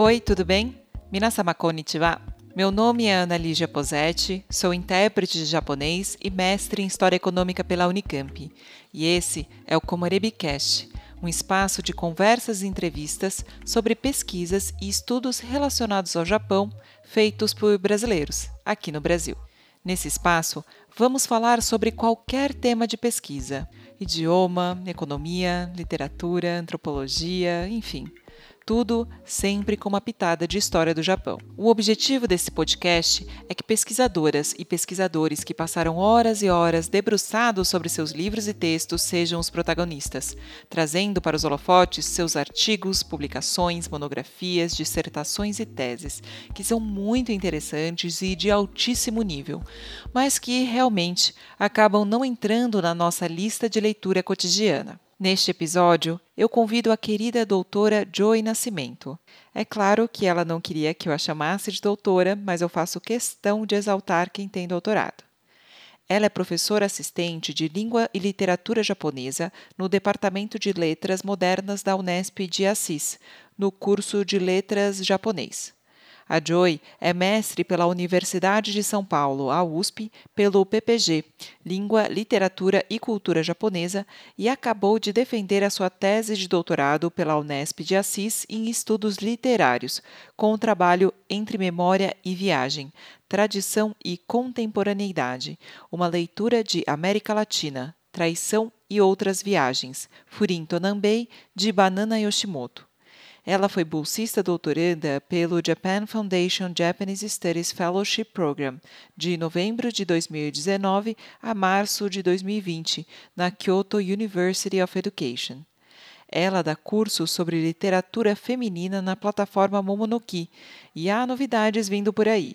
Oi, tudo bem? Minasama konnichiwa. Meu nome é Ana Lígia Posetti, sou intérprete de japonês e mestre em História Econômica pela Unicamp. E esse é o Komorebicast, um espaço de conversas e entrevistas sobre pesquisas e estudos relacionados ao Japão feitos por brasileiros, aqui no Brasil. Nesse espaço, vamos falar sobre qualquer tema de pesquisa: idioma, economia, literatura, antropologia, enfim tudo sempre com uma pitada de história do Japão. O objetivo desse podcast é que pesquisadoras e pesquisadores que passaram horas e horas debruçados sobre seus livros e textos sejam os protagonistas, trazendo para os holofotes seus artigos, publicações, monografias, dissertações e teses, que são muito interessantes e de altíssimo nível, mas que realmente acabam não entrando na nossa lista de leitura cotidiana. Neste episódio, eu convido a querida doutora Joy Nascimento. É claro que ela não queria que eu a chamasse de doutora, mas eu faço questão de exaltar quem tem doutorado. Ela é professora assistente de Língua e Literatura Japonesa no Departamento de Letras Modernas da Unesp de Assis, no curso de Letras Japonês. A Joy é mestre pela Universidade de São Paulo, a USP, pelo PPG, Língua, Literatura e Cultura Japonesa, e acabou de defender a sua tese de doutorado pela Unesp de Assis em Estudos Literários, com o trabalho Entre Memória e Viagem, Tradição e Contemporaneidade, uma leitura de América Latina, Traição e Outras Viagens, Furin Tonanbei, de Banana Yoshimoto. Ela foi bolsista doutoranda pelo Japan Foundation Japanese Studies Fellowship Program de novembro de 2019 a março de 2020 na Kyoto University of Education. Ela dá cursos sobre literatura feminina na plataforma Momonoki e há novidades vindo por aí.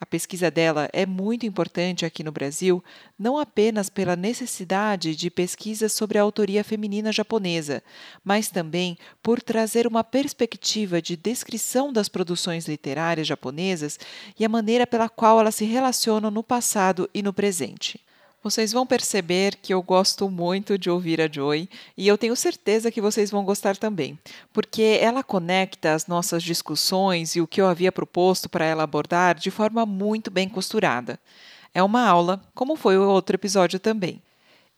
A pesquisa dela é muito importante aqui no Brasil, não apenas pela necessidade de pesquisa sobre a autoria feminina japonesa, mas também por trazer uma perspectiva de descrição das produções literárias japonesas e a maneira pela qual elas se relacionam no passado e no presente. Vocês vão perceber que eu gosto muito de ouvir a Joy e eu tenho certeza que vocês vão gostar também, porque ela conecta as nossas discussões e o que eu havia proposto para ela abordar de forma muito bem costurada. É uma aula, como foi o outro episódio também.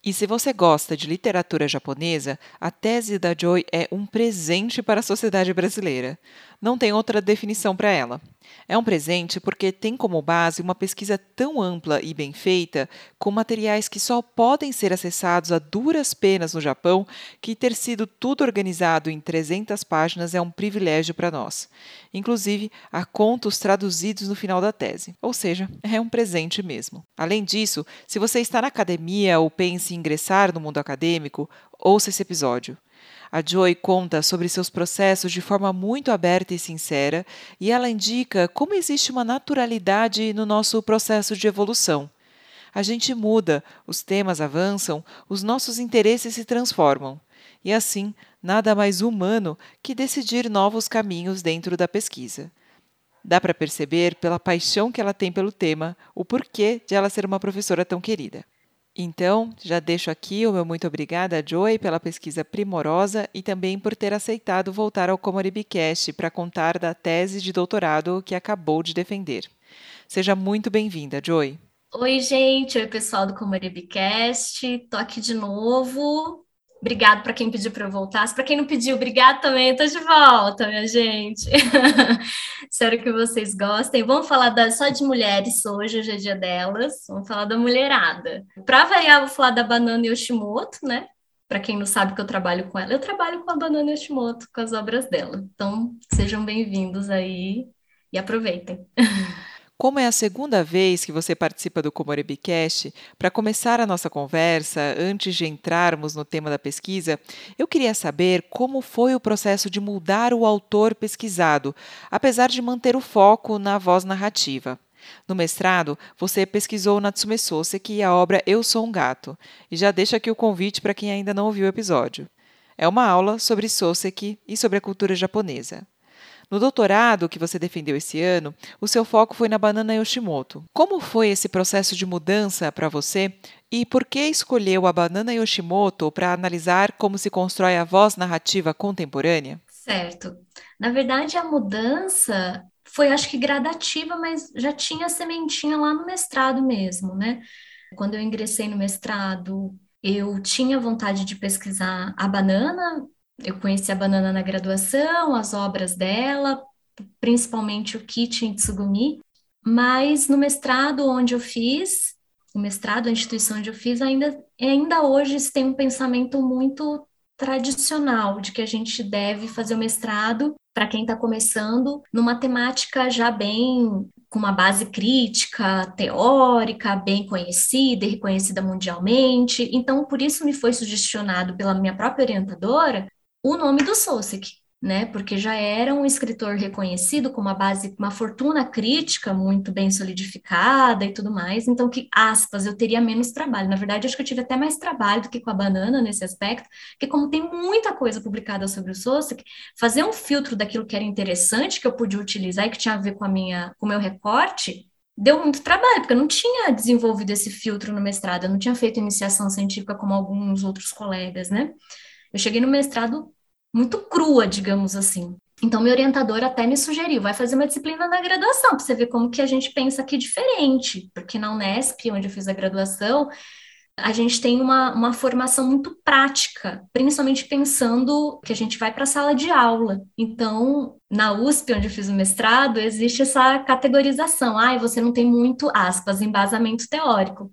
E se você gosta de literatura japonesa, a tese da Joy é um presente para a sociedade brasileira. Não tem outra definição para ela. É um presente porque tem como base uma pesquisa tão ampla e bem feita, com materiais que só podem ser acessados a duras penas no Japão, que ter sido tudo organizado em 300 páginas é um privilégio para nós. Inclusive, há contos traduzidos no final da tese, ou seja, é um presente mesmo. Além disso, se você está na academia ou pensa em ingressar no mundo acadêmico, ouça esse episódio. A Joy conta sobre seus processos de forma muito aberta e sincera, e ela indica como existe uma naturalidade no nosso processo de evolução. A gente muda, os temas avançam, os nossos interesses se transformam. E assim, nada mais humano que decidir novos caminhos dentro da pesquisa. Dá para perceber pela paixão que ela tem pelo tema o porquê de ela ser uma professora tão querida. Então, já deixo aqui o meu muito obrigada a Joy pela pesquisa primorosa e também por ter aceitado voltar ao Comoribicast para contar da tese de doutorado que acabou de defender. Seja muito bem-vinda, Joy. Oi, gente. Oi, pessoal do Comoribicast. Estou aqui de novo Obrigado para quem pediu para eu voltar. Para quem não pediu, obrigado também. Estou de volta, minha gente. Espero que vocês gostem. Vamos falar da, só de mulheres hoje, hoje é dia delas. Vamos falar da mulherada. Para variar, vou falar da Banana Yoshimoto, né? Para quem não sabe que eu trabalho com ela, eu trabalho com a Banana Yoshimoto, com as obras dela. Então, sejam bem-vindos aí e aproveitem. Como é a segunda vez que você participa do Comorebicast, para começar a nossa conversa, antes de entrarmos no tema da pesquisa, eu queria saber como foi o processo de mudar o autor pesquisado, apesar de manter o foco na voz narrativa. No mestrado, você pesquisou Natsume Soseki e a obra Eu Sou um Gato, e já deixo aqui o convite para quem ainda não ouviu o episódio. É uma aula sobre Soseki e sobre a cultura japonesa. No doutorado que você defendeu esse ano, o seu foco foi na banana Yoshimoto. Como foi esse processo de mudança para você e por que escolheu a banana Yoshimoto para analisar como se constrói a voz narrativa contemporânea? Certo. Na verdade, a mudança foi, acho que, gradativa, mas já tinha sementinha lá no mestrado mesmo, né? Quando eu ingressei no mestrado, eu tinha vontade de pesquisar a banana, eu conheci a banana na graduação, as obras dela, principalmente o Kichin Tsugumi, mas no mestrado onde eu fiz, o mestrado, a instituição onde eu fiz, ainda, ainda hoje se tem um pensamento muito tradicional de que a gente deve fazer o mestrado para quem está começando numa temática já bem com uma base crítica, teórica, bem conhecida e reconhecida mundialmente. Então, por isso me foi sugestionado pela minha própria orientadora o nome do Sosek, né? Porque já era um escritor reconhecido com uma base, uma fortuna crítica muito bem solidificada e tudo mais. Então, que aspas, eu teria menos trabalho. Na verdade, acho que eu tive até mais trabalho do que com a banana nesse aspecto, porque como tem muita coisa publicada sobre o Sosek, fazer um filtro daquilo que era interessante que eu podia utilizar e que tinha a ver com a minha, com o meu recorte, deu muito trabalho, porque eu não tinha desenvolvido esse filtro no mestrado, eu não tinha feito iniciação científica como alguns outros colegas, né? Eu cheguei no mestrado muito crua, digamos assim. Então, meu orientador até me sugeriu, vai fazer uma disciplina na graduação, para você ver como que a gente pensa aqui diferente, porque na Unesp, onde eu fiz a graduação, a gente tem uma, uma formação muito prática, principalmente pensando que a gente vai para a sala de aula. Então, na USP, onde eu fiz o mestrado, existe essa categorização. Ah, você não tem muito, aspas, embasamento teórico.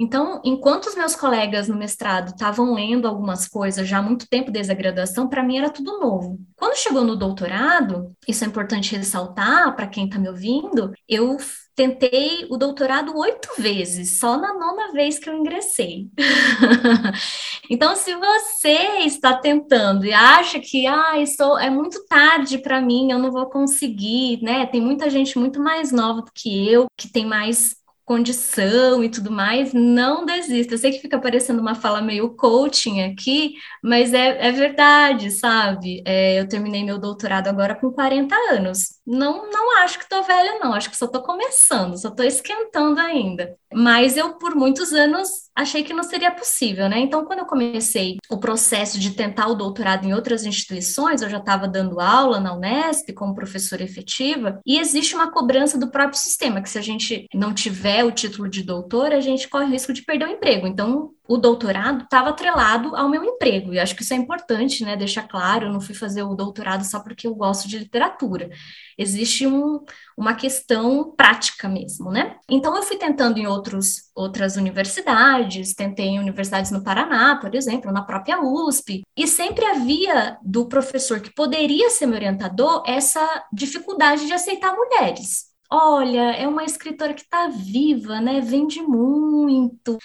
Então, enquanto os meus colegas no mestrado estavam lendo algumas coisas já há muito tempo desde a graduação, para mim era tudo novo. Quando chegou no doutorado, isso é importante ressaltar para quem está me ouvindo, eu tentei o doutorado oito vezes, só na nona vez que eu ingressei. então, se você está tentando e acha que ah, isso é muito tarde para mim, eu não vou conseguir, né? Tem muita gente muito mais nova do que eu, que tem mais condição e tudo mais, não desista. Eu sei que fica parecendo uma fala meio coaching aqui, mas é, é verdade, sabe? É, eu terminei meu doutorado agora com 40 anos. Não, não acho que estou velha, não. Acho que só estou começando, só estou esquentando ainda. Mas eu, por muitos anos, achei que não seria possível, né? Então, quando eu comecei o processo de tentar o doutorado em outras instituições, eu já estava dando aula na Unesp como professora efetiva, e existe uma cobrança do próprio sistema, que se a gente não tiver o título de doutor, a gente corre o risco de perder o emprego. Então, o doutorado estava atrelado ao meu emprego, e acho que isso é importante, né? Deixar claro, eu não fui fazer o doutorado só porque eu gosto de literatura. Existe um, uma questão prática mesmo, né? Então, eu fui tentando em outros, outras universidades, tentei em universidades no Paraná, por exemplo, na própria USP, e sempre havia do professor que poderia ser meu orientador essa dificuldade de aceitar mulheres. Olha, é uma escritora que está viva, né? Vende muito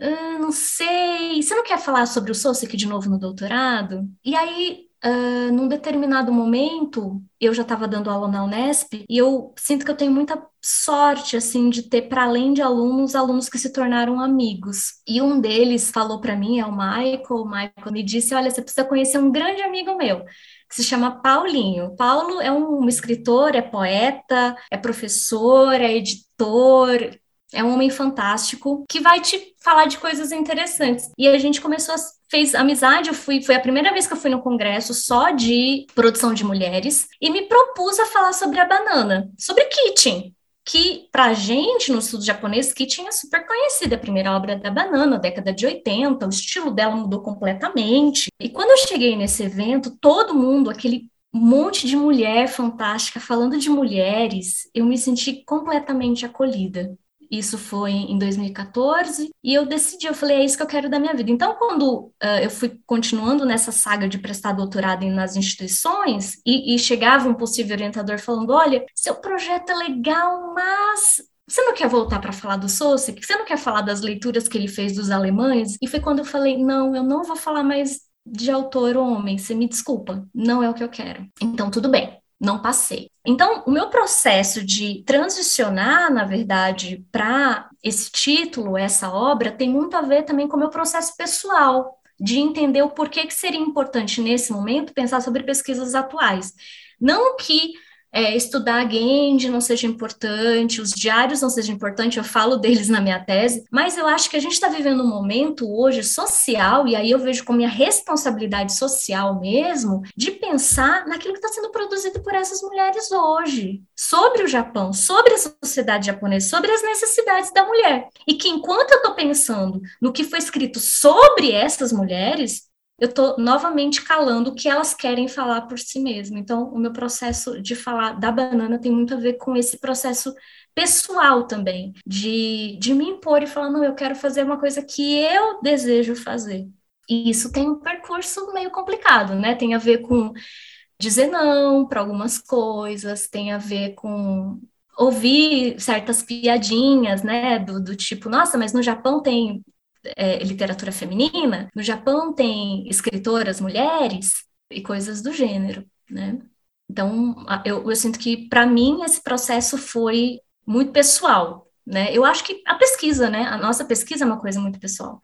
ah, não sei, você não quer falar sobre o Sosek de novo no doutorado? E aí, uh, num determinado momento, eu já estava dando aula na Unesp e eu sinto que eu tenho muita sorte, assim, de ter, para além de alunos, alunos que se tornaram amigos. E um deles falou para mim, é o Michael, o Michael me disse, olha, você precisa conhecer um grande amigo meu, que se chama Paulinho. Paulo é um escritor, é poeta, é professor, é editor, é um homem fantástico que vai te falar de coisas interessantes. E a gente começou a fez amizade, eu fui, foi a primeira vez que eu fui no congresso só de produção de mulheres e me propus a falar sobre a banana, sobre Kitchen, que pra gente no estudo japonês Kitchen é super conhecida, a primeira obra da banana, década de 80, o estilo dela mudou completamente. E quando eu cheguei nesse evento, todo mundo, aquele monte de mulher fantástica falando de mulheres, eu me senti completamente acolhida. Isso foi em 2014 e eu decidi, eu falei, é isso que eu quero da minha vida. Então, quando uh, eu fui continuando nessa saga de prestar doutorado nas instituições e, e chegava um possível orientador falando, olha, seu projeto é legal, mas você não quer voltar para falar do Sosek? Você não quer falar das leituras que ele fez dos alemães? E foi quando eu falei: não, eu não vou falar mais de autor homem, você me desculpa, não é o que eu quero. Então, tudo bem não passei. Então, o meu processo de transicionar, na verdade, para esse título, essa obra, tem muito a ver também com o meu processo pessoal, de entender o porquê que seria importante nesse momento pensar sobre pesquisas atuais. Não que é, estudar Genji não seja importante, os diários não sejam importantes, eu falo deles na minha tese, mas eu acho que a gente está vivendo um momento hoje social, e aí eu vejo como minha responsabilidade social mesmo, de pensar naquilo que está sendo produzido por essas mulheres hoje, sobre o Japão, sobre a sociedade japonesa, sobre as necessidades da mulher. E que enquanto eu estou pensando no que foi escrito sobre essas mulheres, eu estou novamente calando o que elas querem falar por si mesmas. Então, o meu processo de falar da banana tem muito a ver com esse processo pessoal também, de, de me impor e falar, não, eu quero fazer uma coisa que eu desejo fazer. E isso tem um percurso meio complicado, né? Tem a ver com dizer não para algumas coisas, tem a ver com ouvir certas piadinhas, né? Do, do tipo, nossa, mas no Japão tem é, literatura feminina, no Japão tem escritoras mulheres e coisas do gênero, né? Então, eu, eu sinto que, para mim, esse processo foi muito pessoal, né? Eu acho que a pesquisa, né? A nossa pesquisa é uma coisa muito pessoal.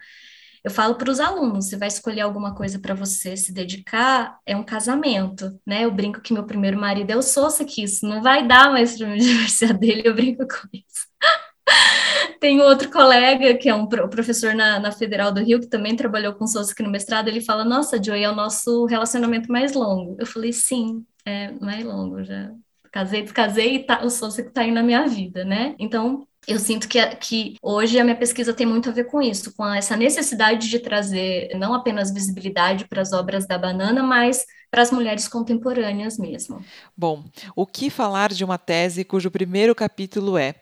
Eu falo para os alunos, você vai escolher alguma coisa para você se dedicar, é um casamento, né? Eu brinco que meu primeiro marido é o Sousa, que isso não vai dar mais para a universidade dele, eu brinco com isso. Tem outro colega, que é um professor na, na, Federal do Rio, que também trabalhou com Souza aqui no mestrado, ele fala, nossa, Joey, é o nosso relacionamento mais longo. Eu falei, sim, é mais longo, já casei, descasei e tá, o Souza que está aí na minha vida, né? Então, eu sinto que, que hoje a minha pesquisa tem muito a ver com isso, com essa necessidade de trazer não apenas visibilidade para as obras da banana, mas para as mulheres contemporâneas mesmo. Bom, o que falar de uma tese cujo primeiro capítulo é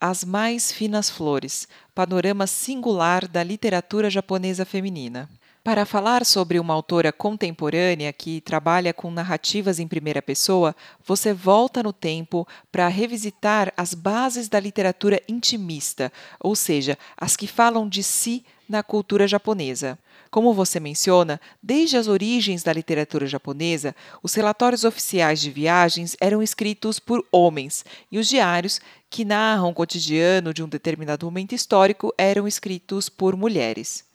as Mais Finas Flores Panorama Singular da Literatura Japonesa Feminina. Para falar sobre uma autora contemporânea que trabalha com narrativas em primeira pessoa, você volta no tempo para revisitar as bases da literatura intimista, ou seja, as que falam de si na cultura japonesa. Como você menciona, desde as origens da literatura japonesa, os relatórios oficiais de viagens eram escritos por homens e os diários, que narram o cotidiano de um determinado momento histórico, eram escritos por mulheres.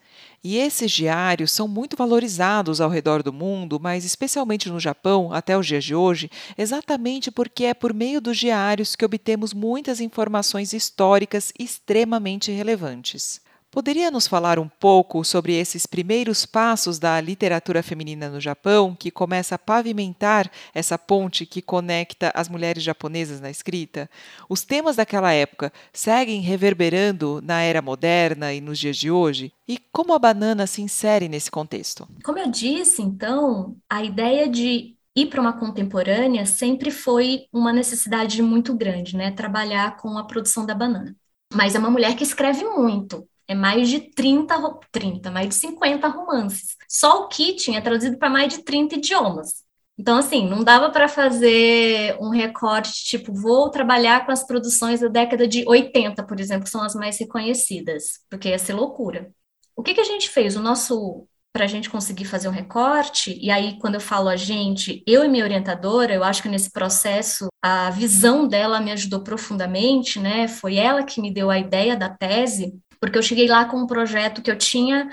E esses diários são muito valorizados ao redor do mundo, mas especialmente no Japão, até os dias de hoje, exatamente porque é por meio dos diários que obtemos muitas informações históricas extremamente relevantes. Poderia nos falar um pouco sobre esses primeiros passos da literatura feminina no Japão, que começa a pavimentar essa ponte que conecta as mulheres japonesas na escrita? Os temas daquela época seguem reverberando na era moderna e nos dias de hoje? E como a banana se insere nesse contexto? Como eu disse, então, a ideia de ir para uma contemporânea sempre foi uma necessidade muito grande, né? Trabalhar com a produção da banana. Mas é uma mulher que escreve muito, é mais de 30, 30, mais de 50 romances. Só o Keating é traduzido para mais de 30 idiomas. Então, assim, não dava para fazer um recorte tipo, vou trabalhar com as produções da década de 80, por exemplo, que são as mais reconhecidas, porque ia ser loucura. O que, que a gente fez? O nosso para a gente conseguir fazer um recorte, e aí, quando eu falo a gente, eu e minha orientadora, eu acho que nesse processo a visão dela me ajudou profundamente, né? Foi ela que me deu a ideia da tese, porque eu cheguei lá com um projeto que eu tinha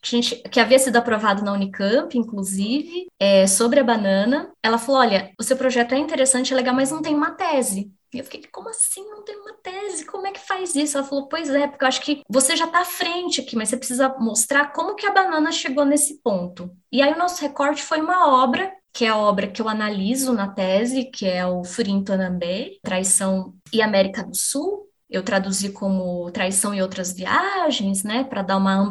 que, gente, que, havia sido aprovado na Unicamp, inclusive, é, sobre a banana. Ela falou: olha, o seu projeto é interessante, é legal, mas não tem uma tese. E eu fiquei, como assim não tem uma tese? Como é que faz isso? Ela falou, pois é, porque eu acho que você já está à frente aqui, mas você precisa mostrar como que a banana chegou nesse ponto. E aí o nosso recorte foi uma obra, que é a obra que eu analiso na tese, que é o Furin Tonambé, Traição e América do Sul, eu traduzi como traição e outras viagens, né, para dar uma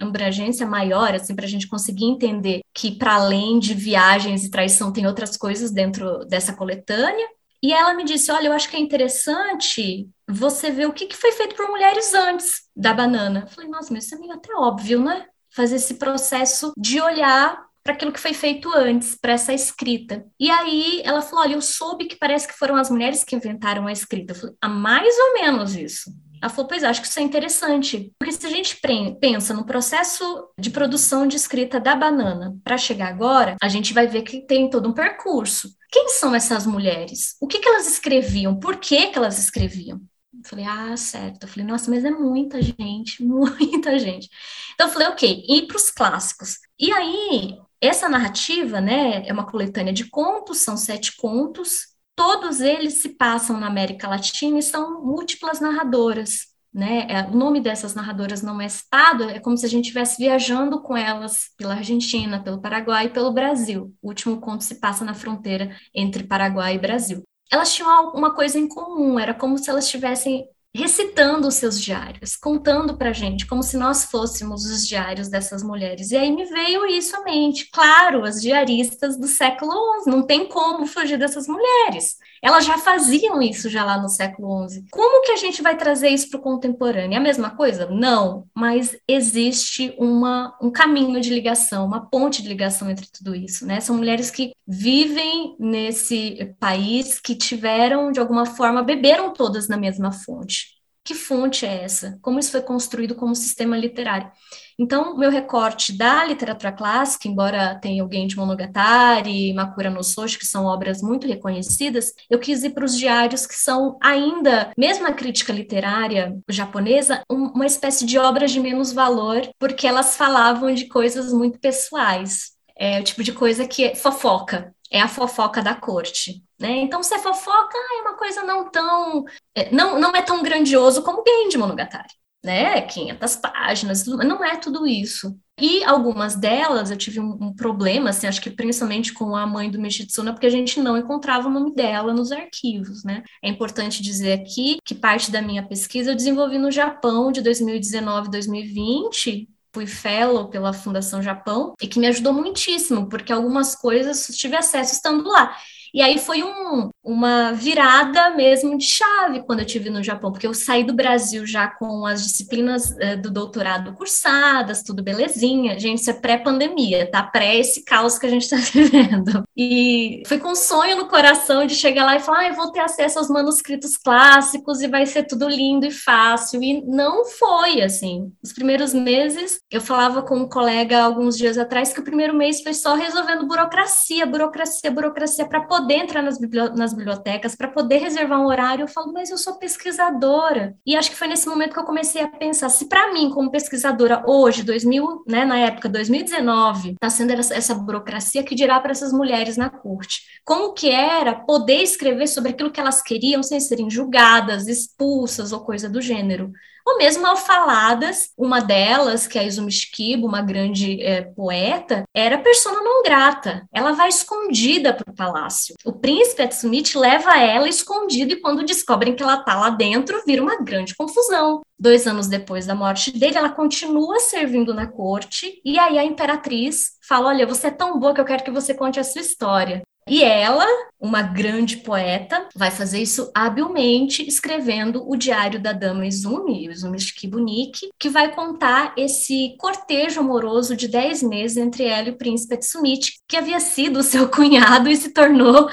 abrangência maior, assim, para a gente conseguir entender que para além de viagens e traição tem outras coisas dentro dessa coletânea. E ela me disse, olha, eu acho que é interessante você ver o que, que foi feito por mulheres antes da banana. Eu falei, nossa, mas isso é meio até óbvio, né? Fazer esse processo de olhar para aquilo que foi feito antes, para essa escrita. E aí ela falou: olha, eu soube que parece que foram as mulheres que inventaram a escrita. Eu falei, ah, mais ou menos isso. Ela falou, pois acho que isso é interessante, porque se a gente pensa no processo de produção de escrita da banana para chegar agora, a gente vai ver que tem todo um percurso. Quem são essas mulheres? O que, que elas escreviam? Por que, que elas escreviam? Eu falei, ah, certo. Eu falei, nossa, mas é muita gente, muita gente. Então eu falei, ok, ir para os clássicos. E aí essa narrativa, né, é uma coletânea de contos, são sete contos, todos eles se passam na América Latina e são múltiplas narradoras. Né? É, o nome dessas narradoras não é citado, é como se a gente estivesse viajando com elas pela Argentina, pelo Paraguai e pelo Brasil. O último conto se passa na fronteira entre Paraguai e Brasil. Elas tinham uma coisa em comum, era como se elas estivessem recitando os seus diários, contando para gente, como se nós fôssemos os diários dessas mulheres. E aí me veio isso à mente. Claro, as diaristas do século XI, não tem como fugir dessas mulheres. Elas já faziam isso já lá no século XI. Como que a gente vai trazer isso para o contemporâneo? É a mesma coisa? Não, mas existe uma, um caminho de ligação, uma ponte de ligação entre tudo isso. Né? São mulheres que vivem nesse país, que tiveram, de alguma forma, beberam todas na mesma fonte. Que fonte é essa? Como isso foi construído como sistema literário? Então, meu recorte da literatura clássica, embora tenha o Genji Monogatari, Makura no Soshi, que são obras muito reconhecidas, eu quis ir para os diários que são ainda, mesmo a crítica literária japonesa, um, uma espécie de obras de menos valor, porque elas falavam de coisas muito pessoais. É o tipo de coisa que é fofoca, é a fofoca da corte. Né? Então, se é fofoca, é uma coisa não tão. É, não, não é tão grandioso como Genji Monogatari né, 500 páginas, não é tudo isso. E algumas delas eu tive um, um, problema, assim, acho que principalmente com a mãe do Michitsuna, porque a gente não encontrava o nome dela nos arquivos, né? É importante dizer aqui que parte da minha pesquisa eu desenvolvi no Japão de 2019 2020, fui fellow pela Fundação Japão e que me ajudou muitíssimo, porque algumas coisas tive acesso estando lá. E aí foi um, uma virada mesmo de chave quando eu tive no Japão, porque eu saí do Brasil já com as disciplinas uh, do doutorado cursadas, tudo belezinha. Gente, isso é pré-pandemia, tá? Pré esse caos que a gente está vivendo. E foi com um sonho no coração de chegar lá e falar: ah, eu vou ter acesso aos manuscritos clássicos e vai ser tudo lindo e fácil. E não foi assim. Os primeiros meses, eu falava com um colega alguns dias atrás que o primeiro mês foi só resolvendo burocracia, burocracia, burocracia para poder entrar nas, nas bibliotecas, para poder reservar um horário, eu falo, mas eu sou pesquisadora. E acho que foi nesse momento que eu comecei a pensar, se para mim, como pesquisadora, hoje, 2000, né, na época 2019, está sendo essa, burocracia que dirá para essas mulheres na corte. Como que era poder escrever sobre aquilo que elas queriam sem serem julgadas, expulsas ou coisa do gênero ou mesmo mal faladas. Uma delas, que é a Izumi Shikibu, uma grande é, poeta, era persona não grata. Ela vai escondida para o palácio. O príncipe Atsumite leva ela escondida e quando descobrem que ela está lá dentro, vira uma grande confusão. Dois anos depois da morte dele, ela continua servindo na corte e aí a imperatriz fala: Olha, você é tão boa que eu quero que você conte a sua história. E ela, uma grande poeta, vai fazer isso habilmente escrevendo o Diário da Dama Izumi, Izumi Shikibuniki, que vai contar esse cortejo amoroso de 10 meses entre ela e o príncipe Tsumichi, que havia sido seu cunhado e se tornou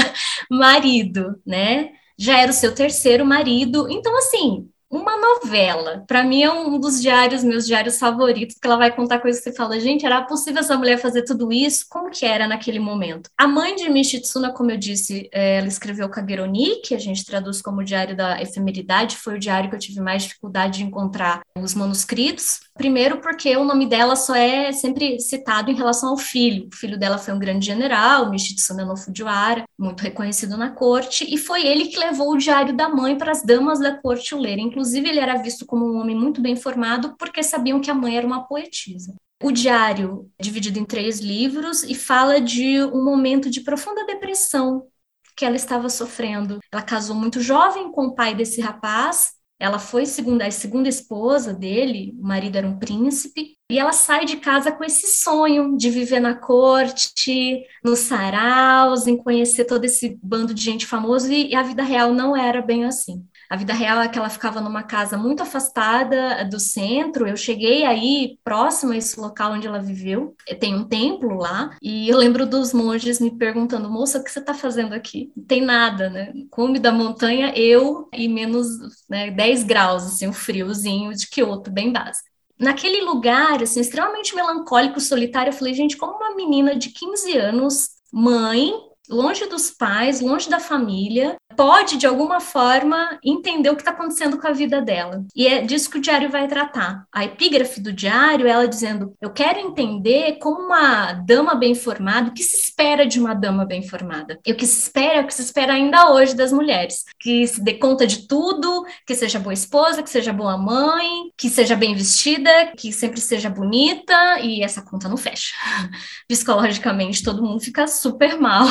marido, né? Já era o seu terceiro marido. Então, assim, uma novela. Para mim é um dos diários, meus diários favoritos, porque ela vai contar coisas que você fala, gente, era possível essa mulher fazer tudo isso? Como que era naquele momento? A mãe de Michitsuna, como eu disse, é, ela escreveu Kageroni, que a gente traduz como Diário da Efemeridade, foi o diário que eu tive mais dificuldade de encontrar os manuscritos. Primeiro porque o nome dela só é sempre citado em relação ao filho. O filho dela foi um grande general, Michitsuna no Fujiwara, muito reconhecido na corte, e foi ele que levou o diário da mãe para as damas da corte o lerem Inclusive, ele era visto como um homem muito bem formado porque sabiam que a mãe era uma poetisa. O diário é dividido em três livros e fala de um momento de profunda depressão que ela estava sofrendo. Ela casou muito jovem com o pai desse rapaz. Ela foi segunda, a segunda esposa dele, o marido era um príncipe, e ela sai de casa com esse sonho de viver na corte, nos saraus, em conhecer todo esse bando de gente famosa, e a vida real não era bem assim. A vida real é que ela ficava numa casa muito afastada do centro. Eu cheguei aí próximo a esse local onde ela viveu. Tem um templo lá. E eu lembro dos monges me perguntando: moça, o que você está fazendo aqui? Não tem nada, né? Cume da montanha, eu e menos né, 10 graus, assim, um friozinho de Kyoto, bem básico naquele lugar, assim, extremamente melancólico, solitário, eu falei, gente, como uma menina de 15 anos, mãe, longe dos pais, longe da família, pode, de alguma forma, entender o que está acontecendo com a vida dela. E é disso que o diário vai tratar. A epígrafe do diário, ela dizendo: Eu quero entender como uma dama bem formada, o que se espera de uma dama bem formada. E o que se espera é o que se espera ainda hoje das mulheres: que se dê conta de tudo, que seja boa esposa, que seja boa mãe, que seja bem vestida, que sempre seja bonita, e essa conta não fecha. Psicologicamente, todo mundo fica super mal,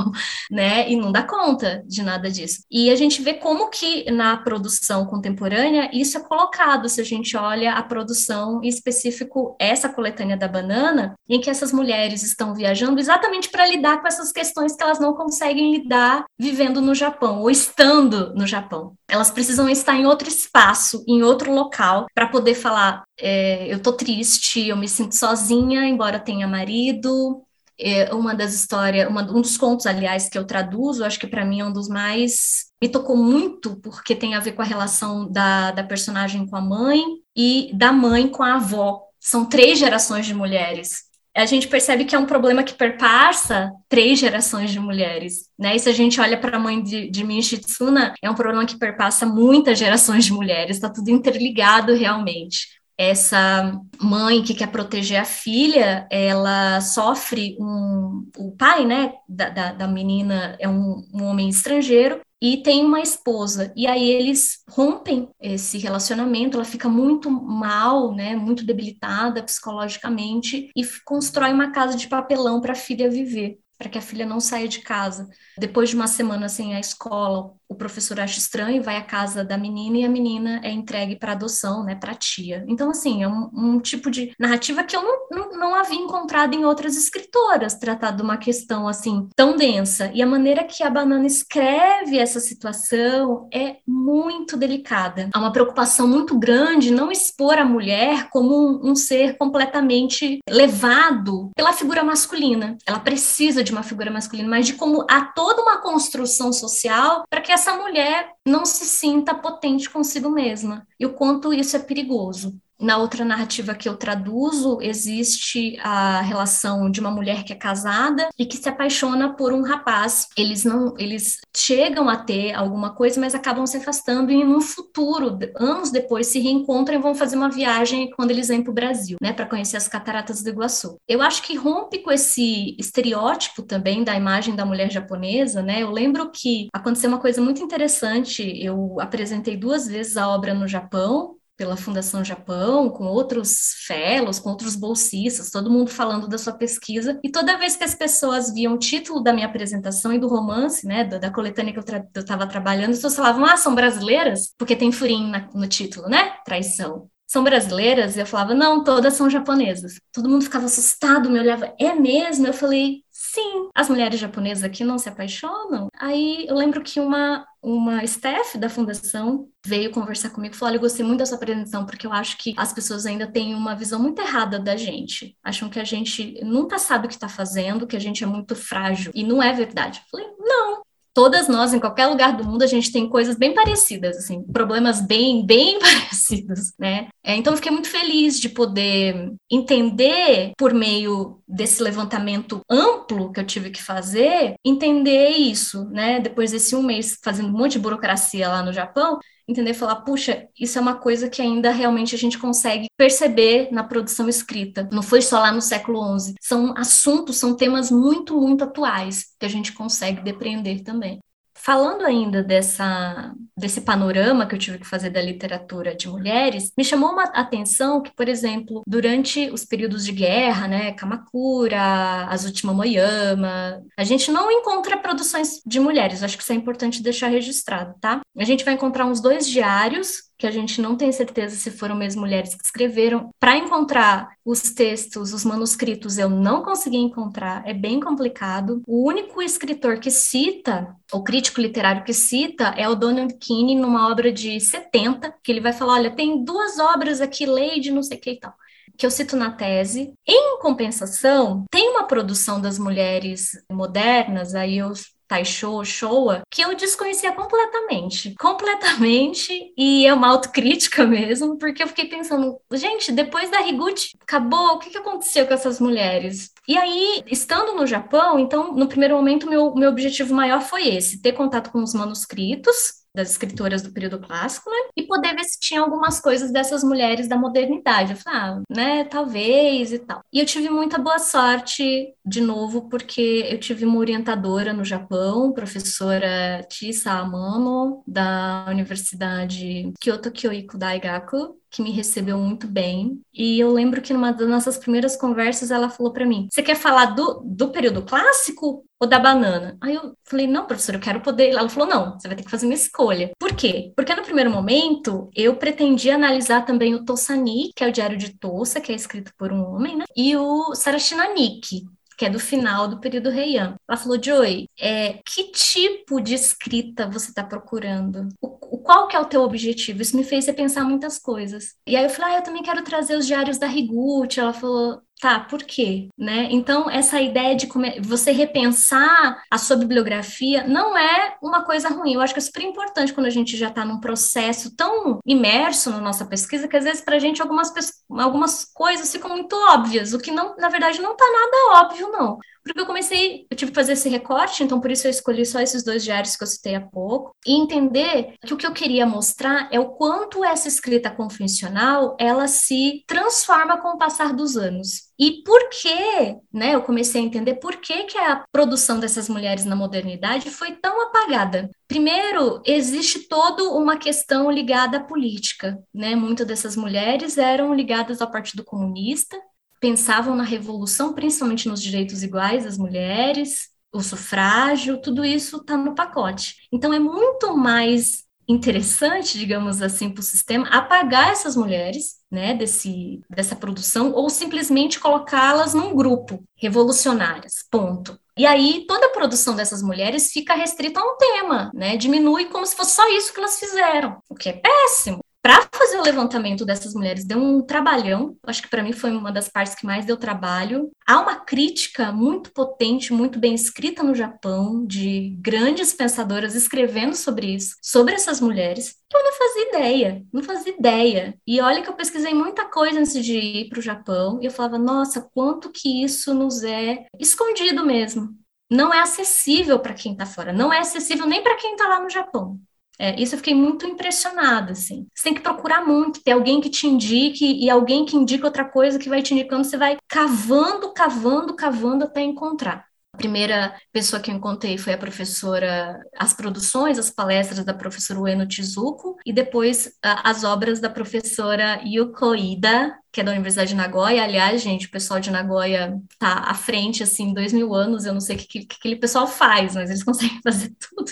né? E não dá conta de nada disso. E a gente vê como que na produção contemporânea isso é colocado, se a gente olha a produção, em específico essa coletânea da banana, em que essas mulheres estão viajando exatamente para lidar com essas questões que elas não conseguem lidar vivendo no Japão ou estando no Japão. Elas precisam estar em outro espaço, em outro local, para poder falar: é, eu tô triste, eu me sinto sozinha, embora tenha marido, é uma das histórias, uma, um dos contos, aliás, que eu traduzo, acho que para mim é um dos mais. Me tocou muito, porque tem a ver com a relação da, da personagem com a mãe e da mãe com a avó. São três gerações de mulheres. A gente percebe que é um problema que perpassa três gerações de mulheres, né? E se a gente olha para a mãe de, de Min Shitsuna, é um problema que perpassa muitas gerações de mulheres, está tudo interligado realmente essa mãe que quer proteger a filha, ela sofre um. O pai, né, da, da, da menina é um, um homem estrangeiro e tem uma esposa. E aí eles rompem esse relacionamento, ela fica muito mal, né, muito debilitada psicologicamente e constrói uma casa de papelão para a filha viver para que a filha não saia de casa. Depois de uma semana sem a escola, o professor acha estranho vai à casa da menina e a menina é entregue para adoção, né, para tia. Então, assim, é um, um, tipo de narrativa que eu não, não, não havia encontrado em outras escritoras, tratado de uma questão, assim, tão densa. E a maneira que a Banana escreve essa situação é muito delicada. Há uma preocupação muito grande não expor a mulher como um, um ser completamente levado pela figura masculina. Ela precisa de uma figura masculina, mas de como há toda uma construção social para que essa mulher não se sinta potente consigo mesma e o quanto isso é perigoso. Na outra narrativa que eu traduzo, existe a relação de uma mulher que é casada e que se apaixona por um rapaz. Eles não, eles chegam a ter alguma coisa, mas acabam se afastando e no futuro, anos depois, se reencontram e vão fazer uma viagem quando eles vêm para o Brasil, né, para conhecer as cataratas do Iguaçu. Eu acho que rompe com esse estereótipo também da imagem da mulher japonesa, né? Eu lembro que aconteceu uma coisa muito interessante. Eu apresentei duas vezes a obra no Japão pela Fundação Japão, com outros fellows, com outros bolsistas, todo mundo falando da sua pesquisa. E toda vez que as pessoas viam o título da minha apresentação e do romance, né, da, da coletânea que eu estava trabalhando, as pessoas falavam, ah, são brasileiras? Porque tem furinho na, no título, né? Traição são brasileiras? E eu falava, não, todas são japonesas. Todo mundo ficava assustado, me olhava, é mesmo? Eu falei, sim, as mulheres japonesas aqui não se apaixonam. Aí eu lembro que uma, uma staff da fundação veio conversar comigo e falou: Olha, eu gostei muito da sua apresentação, porque eu acho que as pessoas ainda têm uma visão muito errada da gente. Acham que a gente nunca sabe o que está fazendo, que a gente é muito frágil. E não é verdade. Eu falei: Não, todas nós, em qualquer lugar do mundo, a gente tem coisas bem parecidas, assim, problemas bem, bem parecidos, né? É, então, eu fiquei muito feliz de poder entender, por meio desse levantamento amplo que eu tive que fazer, entender isso, né? Depois desse um mês fazendo um monte de burocracia lá no Japão, entender e falar, puxa, isso é uma coisa que ainda realmente a gente consegue perceber na produção escrita. Não foi só lá no século XI. São assuntos, são temas muito, muito atuais que a gente consegue depreender também. Falando ainda dessa, desse panorama que eu tive que fazer da literatura de mulheres, me chamou uma atenção que, por exemplo, durante os períodos de guerra, né, Kamakura, Azutama Moyama, a gente não encontra produções de mulheres, acho que isso é importante deixar registrado, tá? A gente vai encontrar uns dois diários que a gente não tem certeza se foram mesmo mulheres que escreveram. Para encontrar os textos, os manuscritos, eu não consegui encontrar, é bem complicado. O único escritor que cita, o crítico literário que cita, é o Donald Keane, numa obra de 70, que ele vai falar: olha, tem duas obras aqui, Lady, não sei o que e tal que eu cito na tese. Em compensação, tem uma produção das mulheres modernas, aí eu Taisho, Showa, que eu desconhecia completamente. Completamente, e é uma autocrítica mesmo, porque eu fiquei pensando, gente, depois da Higuchi, acabou, o que, que aconteceu com essas mulheres? E aí, estando no Japão, então, no primeiro momento, meu, meu objetivo maior foi esse, ter contato com os manuscritos, das escritoras do período clássico, né? E poder ver se tinha algumas coisas dessas mulheres da modernidade. Eu falei, ah, né, talvez e tal. E eu tive muita boa sorte, de novo, porque eu tive uma orientadora no Japão, professora Chisa Amano, da Universidade Kyoto Kyoiku Daigaku, que me recebeu muito bem. E eu lembro que numa das nossas primeiras conversas ela falou para mim: Você quer falar do, do período clássico ou da banana? Aí eu falei: Não, professora, eu quero poder. Ela falou: Não, você vai ter que fazer uma escolha. Por quê? Porque no primeiro momento eu pretendia analisar também o Tosani, que é o Diário de Tossa, que é escrito por um homem, né? E o Sarashinanik, que é do final do período Heian. Ela falou, Joy, é, que tipo de escrita você está procurando? O, qual que é o teu objetivo? Isso me fez repensar muitas coisas. E aí eu falei, ah, eu também quero trazer os diários da Higuchi. Ela falou, Tá, por quê? Né? Então, essa ideia de você repensar a sua bibliografia não é uma coisa ruim. Eu acho que é super importante quando a gente já está num processo tão imerso na nossa pesquisa que às vezes para a gente algumas, algumas coisas ficam muito óbvias, o que não, na verdade não está nada óbvio, não. Porque eu comecei, eu tive que fazer esse recorte, então por isso eu escolhi só esses dois diários que eu citei há pouco, e entender que o que eu queria mostrar é o quanto essa escrita convencional, ela se transforma com o passar dos anos. E por que, né, eu comecei a entender por que, que a produção dessas mulheres na modernidade foi tão apagada. Primeiro, existe toda uma questão ligada à política, né? Muitas dessas mulheres eram ligadas ao Partido Comunista, pensavam na revolução, principalmente nos direitos iguais das mulheres, o sufrágio, tudo isso está no pacote. Então, é muito mais interessante, digamos assim, para o sistema apagar essas mulheres, né, desse, dessa produção, ou simplesmente colocá-las num grupo revolucionárias, ponto. E aí toda a produção dessas mulheres fica restrita a um tema, né, diminui como se fosse só isso que elas fizeram, o que é péssimo para fazer o levantamento dessas mulheres deu um trabalhão, acho que para mim foi uma das partes que mais deu trabalho. Há uma crítica muito potente, muito bem escrita no Japão, de grandes pensadoras escrevendo sobre isso, sobre essas mulheres, eu não fazia ideia, não fazia ideia. E olha que eu pesquisei muita coisa antes de ir para o Japão, e eu falava, nossa, quanto que isso nos é escondido mesmo. Não é acessível para quem está fora, não é acessível nem para quem está lá no Japão. É, isso eu fiquei muito impressionada, assim. Você tem que procurar muito, ter alguém que te indique e alguém que indica outra coisa que vai te indicando, você vai cavando, cavando, cavando até encontrar. A primeira pessoa que eu encontrei foi a professora, as produções, as palestras da professora Ueno Tizuko, e depois as obras da professora Yuko Ida, que é da Universidade de Nagoya. Aliás, gente, o pessoal de Nagoya tá à frente, assim, dois mil anos, eu não sei o que, que, que aquele pessoal faz, mas eles conseguem fazer tudo.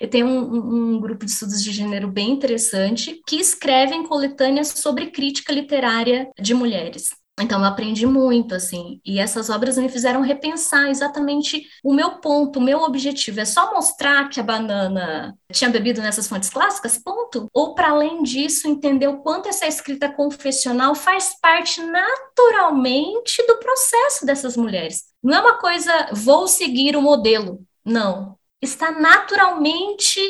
Eu tenho um, um, grupo de estudos de gênero bem interessante que escrevem coletâneas sobre crítica literária de mulheres. Então, eu aprendi muito, assim, e essas obras me fizeram repensar exatamente o meu ponto, o meu objetivo. É só mostrar que a banana tinha bebido nessas fontes clássicas? Ponto. Ou, para além disso, entender o quanto essa escrita confessional faz parte naturalmente do processo dessas mulheres. Não é uma coisa, vou seguir o modelo. Não está naturalmente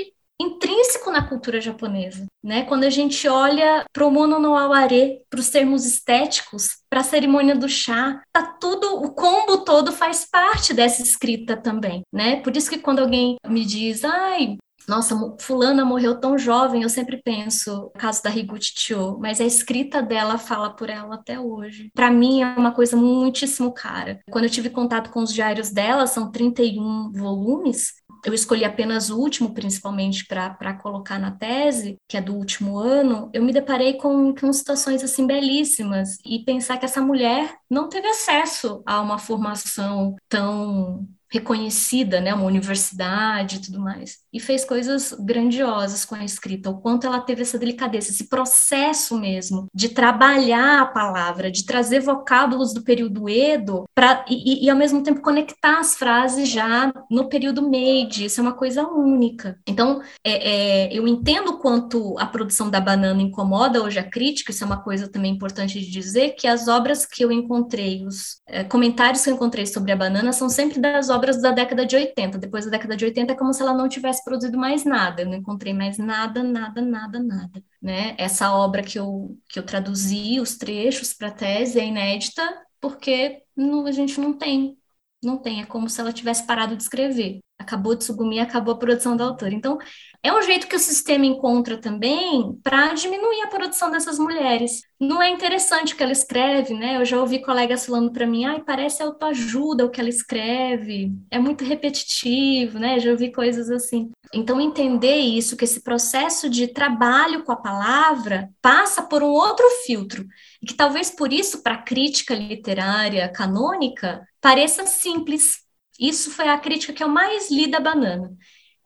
intrínseco na cultura japonesa, né? Quando a gente olha para o mono no aware, para os termos estéticos, para a cerimônia do chá, tá tudo, o combo todo faz parte dessa escrita também, né? Por isso que quando alguém me diz, ai, nossa, fulana morreu tão jovem, eu sempre penso, o caso da Higuchi Chio, mas a escrita dela fala por ela até hoje. Para mim é uma coisa muitíssimo cara. Quando eu tive contato com os diários dela, são 31 volumes, eu escolhi apenas o último, principalmente, para colocar na tese, que é do último ano, eu me deparei com, com situações assim belíssimas. E pensar que essa mulher não teve acesso a uma formação tão reconhecida, né, uma universidade e tudo mais, e fez coisas grandiosas com a escrita, o quanto ela teve essa delicadeza, esse processo mesmo de trabalhar a palavra, de trazer vocábulos do período Edo para e, e, ao mesmo tempo conectar as frases já no período Meiji, isso é uma coisa única. Então, é, é, eu entendo quanto a produção da banana incomoda hoje a crítica, isso é uma coisa também importante de dizer, que as obras que eu encontrei, os é, comentários que eu encontrei sobre a banana são sempre das obras obras da década de 80. Depois da década de 80 é como se ela não tivesse produzido mais nada. Eu não encontrei mais nada, nada, nada, nada. Né? Essa obra que eu, que eu traduzi, os trechos para a tese, é inédita porque não, a gente não tem. Não tem. É como se ela tivesse parado de escrever. Acabou de subir, acabou a produção da autora. Então, é um jeito que o sistema encontra também para diminuir a produção dessas mulheres. Não é interessante o que ela escreve, né? Eu já ouvi colegas falando para mim, ai, parece autoajuda o que ela escreve, é muito repetitivo, né? Já ouvi coisas assim. Então, entender isso, que esse processo de trabalho com a palavra passa por um outro filtro, e que talvez por isso, para a crítica literária canônica, pareça simples. Isso foi a crítica que eu mais li da banana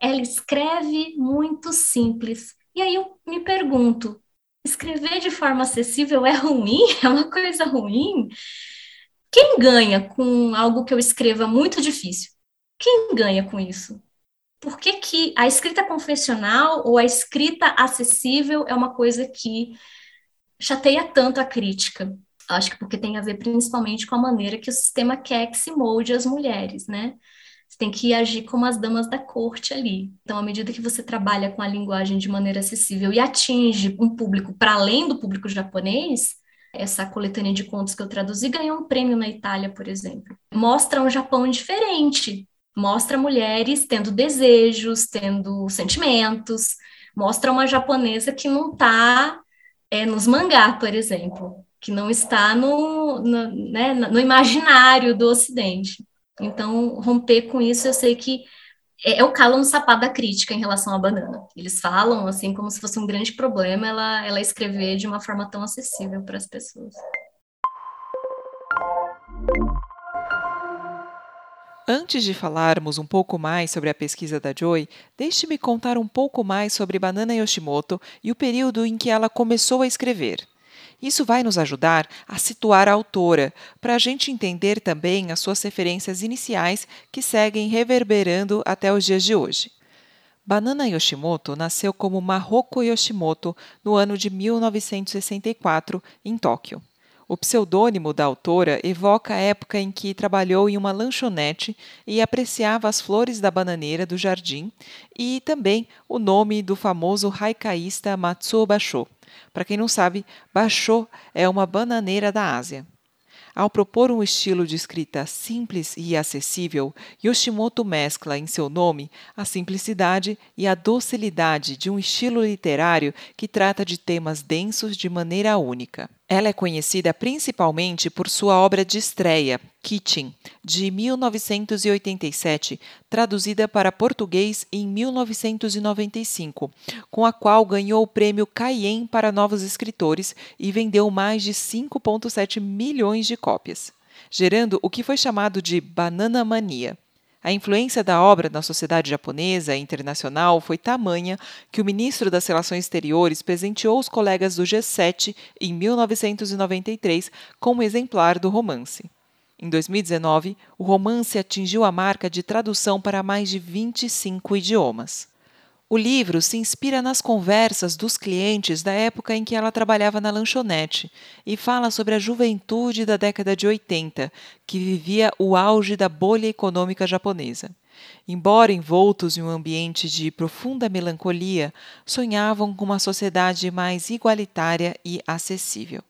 ela escreve muito simples. E aí eu me pergunto: escrever de forma acessível é ruim? É uma coisa ruim? Quem ganha com algo que eu escreva muito difícil? Quem ganha com isso? Por que, que a escrita confessional ou a escrita acessível é uma coisa que chateia tanto a crítica? Acho que porque tem a ver principalmente com a maneira que o sistema quer que se molde as mulheres, né? Você tem que agir como as damas da corte ali. Então, à medida que você trabalha com a linguagem de maneira acessível e atinge um público para além do público japonês, essa coletânea de contos que eu traduzi ganhou um prêmio na Itália, por exemplo. Mostra um Japão diferente, mostra mulheres tendo desejos, tendo sentimentos, mostra uma japonesa que não está é, nos mangá, por exemplo, que não está no, no, né, no imaginário do Ocidente. Então, romper com isso, eu sei que é, é, o calo no sapato da crítica em relação à banana. Eles falam, assim, como se fosse um grande problema ela, ela escrever de uma forma tão acessível para as pessoas. Antes de falarmos um pouco mais sobre a pesquisa da Joy, deixe-me contar um pouco mais sobre Banana Yoshimoto e o período em que ela começou a escrever. Isso vai nos ajudar a situar a autora, para a gente entender também as suas referências iniciais que seguem reverberando até os dias de hoje. Banana Yoshimoto nasceu como Mahoko Yoshimoto no ano de 1964, em Tóquio. O pseudônimo da autora evoca a época em que trabalhou em uma lanchonete e apreciava as flores da bananeira do jardim e também o nome do famoso haikaísta Matsuo Basho. Para quem não sabe, Basho é uma bananeira da Ásia. Ao propor um estilo de escrita simples e acessível, Yoshimoto mescla em seu nome a simplicidade e a docilidade de um estilo literário que trata de temas densos de maneira única. Ela é conhecida principalmente por sua obra de estreia, Kitchen, de 1987, traduzida para português em 1995, com a qual ganhou o prêmio Cayen para novos escritores e vendeu mais de 5,7 milhões de cópias, gerando o que foi chamado de banana mania. A influência da obra na sociedade japonesa e internacional foi tamanha que o ministro das Relações Exteriores presenteou os colegas do G7 em 1993 como exemplar do romance. Em 2019, o romance atingiu a marca de tradução para mais de 25 idiomas. O livro se inspira nas conversas dos clientes da época em que ela trabalhava na lanchonete e fala sobre a juventude da década de 80, que vivia o auge da bolha econômica japonesa. Embora envoltos em um ambiente de profunda melancolia, sonhavam com uma sociedade mais igualitária e acessível.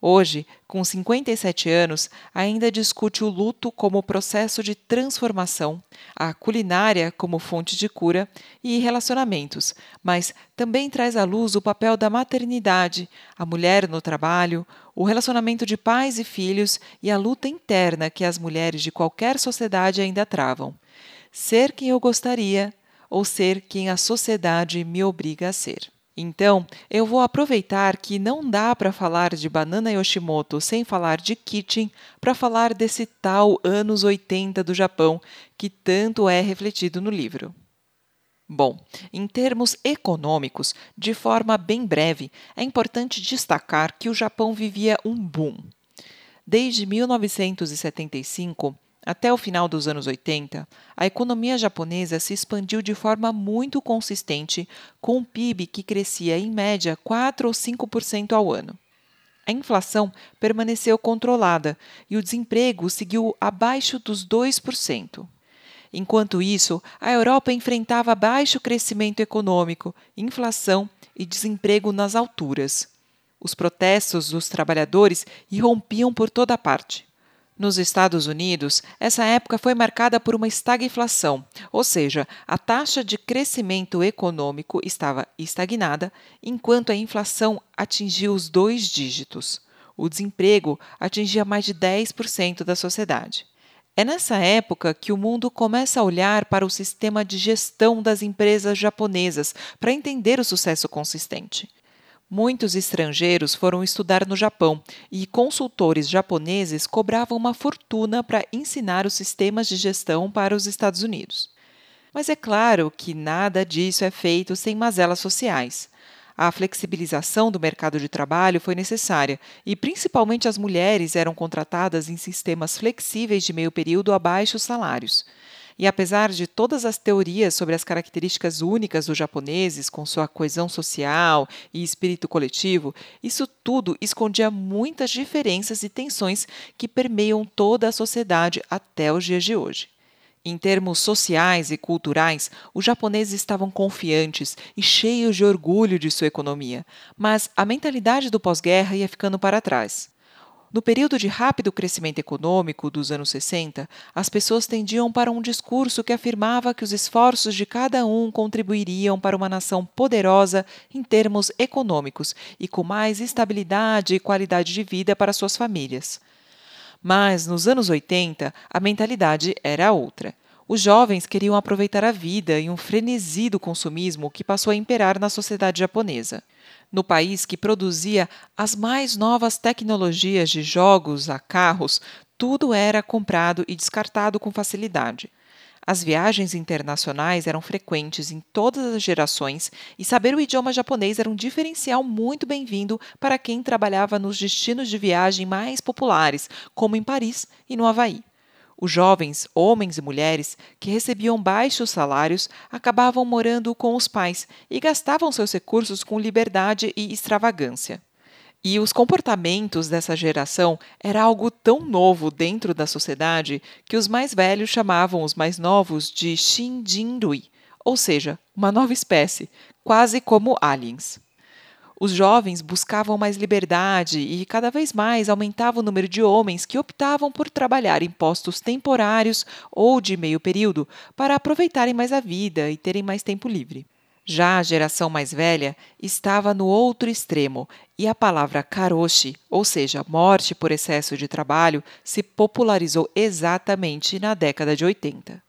Hoje, com 57 anos, ainda discute o luto como processo de transformação, a culinária como fonte de cura e relacionamentos, mas também traz à luz o papel da maternidade, a mulher no trabalho, o relacionamento de pais e filhos e a luta interna que as mulheres de qualquer sociedade ainda travam. Ser quem eu gostaria ou ser quem a sociedade me obriga a ser. Então, eu vou aproveitar que não dá para falar de Banana Yoshimoto sem falar de Kitchen para falar desse tal anos 80 do Japão que tanto é refletido no livro. Bom, em termos econômicos, de forma bem breve, é importante destacar que o Japão vivia um boom. Desde 1975, até o final dos anos 80, a economia japonesa se expandiu de forma muito consistente, com um PIB que crescia em média 4 ou 5% ao ano. A inflação permaneceu controlada e o desemprego seguiu abaixo dos 2%. Enquanto isso, a Europa enfrentava baixo crescimento econômico, inflação e desemprego nas alturas. Os protestos dos trabalhadores irrompiam por toda parte. Nos Estados Unidos, essa época foi marcada por uma estagflação, ou seja, a taxa de crescimento econômico estava estagnada, enquanto a inflação atingiu os dois dígitos. O desemprego atingia mais de 10% da sociedade. É nessa época que o mundo começa a olhar para o sistema de gestão das empresas japonesas para entender o sucesso consistente. Muitos estrangeiros foram estudar no Japão e consultores japoneses cobravam uma fortuna para ensinar os sistemas de gestão para os Estados Unidos. Mas é claro que nada disso é feito sem mazelas sociais. A flexibilização do mercado de trabalho foi necessária e, principalmente, as mulheres eram contratadas em sistemas flexíveis de meio período a baixos salários. E apesar de todas as teorias sobre as características únicas dos japoneses, com sua coesão social e espírito coletivo, isso tudo escondia muitas diferenças e tensões que permeiam toda a sociedade até os dias de hoje. Em termos sociais e culturais, os japoneses estavam confiantes e cheios de orgulho de sua economia, mas a mentalidade do pós-guerra ia ficando para trás. No período de rápido crescimento econômico dos anos 60, as pessoas tendiam para um discurso que afirmava que os esforços de cada um contribuiriam para uma nação poderosa em termos econômicos e com mais estabilidade e qualidade de vida para suas famílias. Mas, nos anos 80, a mentalidade era outra. Os jovens queriam aproveitar a vida e um frenesi do consumismo que passou a imperar na sociedade japonesa no país que produzia as mais novas tecnologias de jogos a carros, tudo era comprado e descartado com facilidade. As viagens internacionais eram frequentes em todas as gerações e saber o idioma japonês era um diferencial muito bem-vindo para quem trabalhava nos destinos de viagem mais populares, como em Paris e no Havaí. Os jovens, homens e mulheres, que recebiam baixos salários, acabavam morando com os pais e gastavam seus recursos com liberdade e extravagância. E os comportamentos dessa geração era algo tão novo dentro da sociedade que os mais velhos chamavam os mais novos de Shinjinrui, ou seja, uma nova espécie, quase como aliens. Os jovens buscavam mais liberdade e cada vez mais aumentava o número de homens que optavam por trabalhar em postos temporários ou de meio período para aproveitarem mais a vida e terem mais tempo livre. Já a geração mais velha estava no outro extremo e a palavra karoshi, ou seja, morte por excesso de trabalho, se popularizou exatamente na década de 80.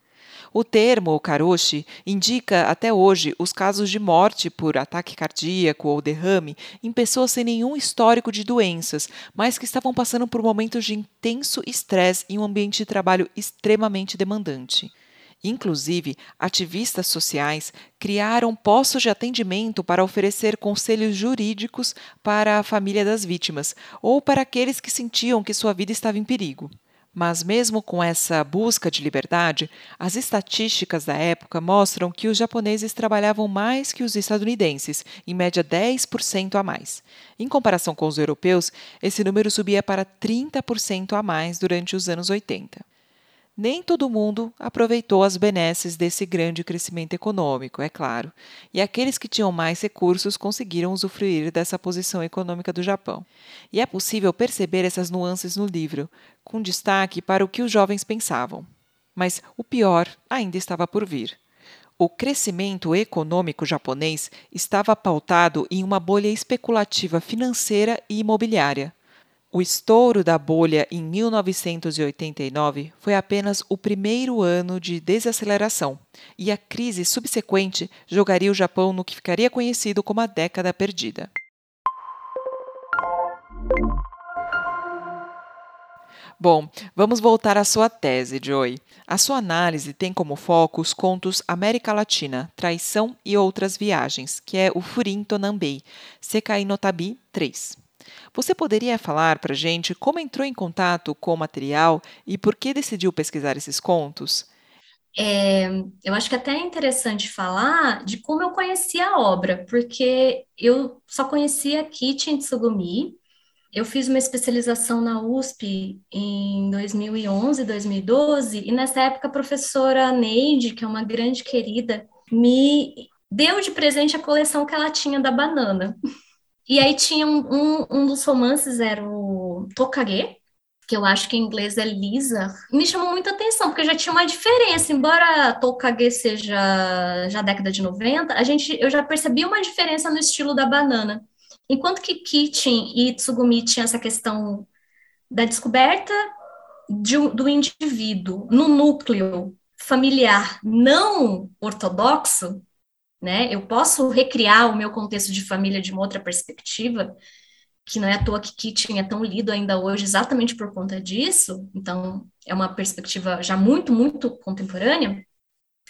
O termo karoshi indica até hoje os casos de morte por ataque cardíaco ou derrame em pessoas sem nenhum histórico de doenças, mas que estavam passando por momentos de intenso estresse em um ambiente de trabalho extremamente demandante. Inclusive, ativistas sociais criaram postos de atendimento para oferecer conselhos jurídicos para a família das vítimas ou para aqueles que sentiam que sua vida estava em perigo. Mas, mesmo com essa busca de liberdade, as estatísticas da época mostram que os japoneses trabalhavam mais que os estadunidenses, em média 10% a mais. Em comparação com os europeus, esse número subia para 30% a mais durante os anos 80 nem todo mundo aproveitou as benesses desse grande crescimento econômico, é claro, e aqueles que tinham mais recursos conseguiram usufruir dessa posição econômica do Japão. E é possível perceber essas nuances no livro, com destaque para o que os jovens pensavam. Mas o pior ainda estava por vir. O crescimento econômico japonês estava pautado em uma bolha especulativa financeira e imobiliária o estouro da bolha em 1989 foi apenas o primeiro ano de desaceleração, e a crise subsequente jogaria o Japão no que ficaria conhecido como a década perdida. Bom, vamos voltar à sua tese, Joy. A sua análise tem como foco os contos América Latina, Traição e Outras Viagens, que é o Furin Tonambei, Sekai no Tabi 3. Você poderia falar para a gente como entrou em contato com o material e por que decidiu pesquisar esses contos? É, eu acho que até é interessante falar de como eu conheci a obra, porque eu só conhecia Kichi Tsugumi, eu fiz uma especialização na USP em 2011, 2012, e nessa época a professora Neide, que é uma grande querida, me deu de presente a coleção que ela tinha da banana. E aí tinha um, um, um dos romances, era o Tokage, que eu acho que em inglês é Lisa, me chamou muita atenção, porque já tinha uma diferença, embora Tokage seja já década de 90, a gente, eu já percebi uma diferença no estilo da banana. Enquanto que Kitchen e Tsugumi tinham essa questão da descoberta de, do indivíduo no núcleo familiar não ortodoxo, né? Eu posso recriar o meu contexto de família de uma outra perspectiva, que não é à toa que Kitchen é tão lido ainda hoje exatamente por conta disso. Então, é uma perspectiva já muito, muito contemporânea.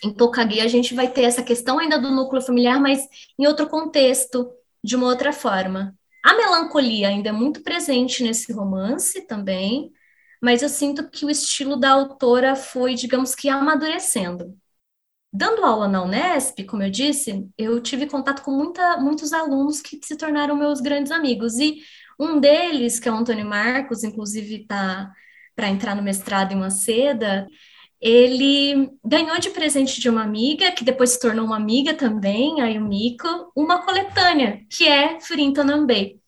Em Tokage, a gente vai ter essa questão ainda do núcleo familiar, mas em outro contexto, de uma outra forma. A melancolia ainda é muito presente nesse romance também, mas eu sinto que o estilo da autora foi, digamos que, amadurecendo. Dando aula na Unesp, como eu disse, eu tive contato com muita, muitos alunos que se tornaram meus grandes amigos. E um deles, que é o Antônio Marcos, inclusive está para entrar no mestrado em uma seda, ele ganhou de presente de uma amiga, que depois se tornou uma amiga também, a Yumiko, uma coletânea, que é Furinta Nambei.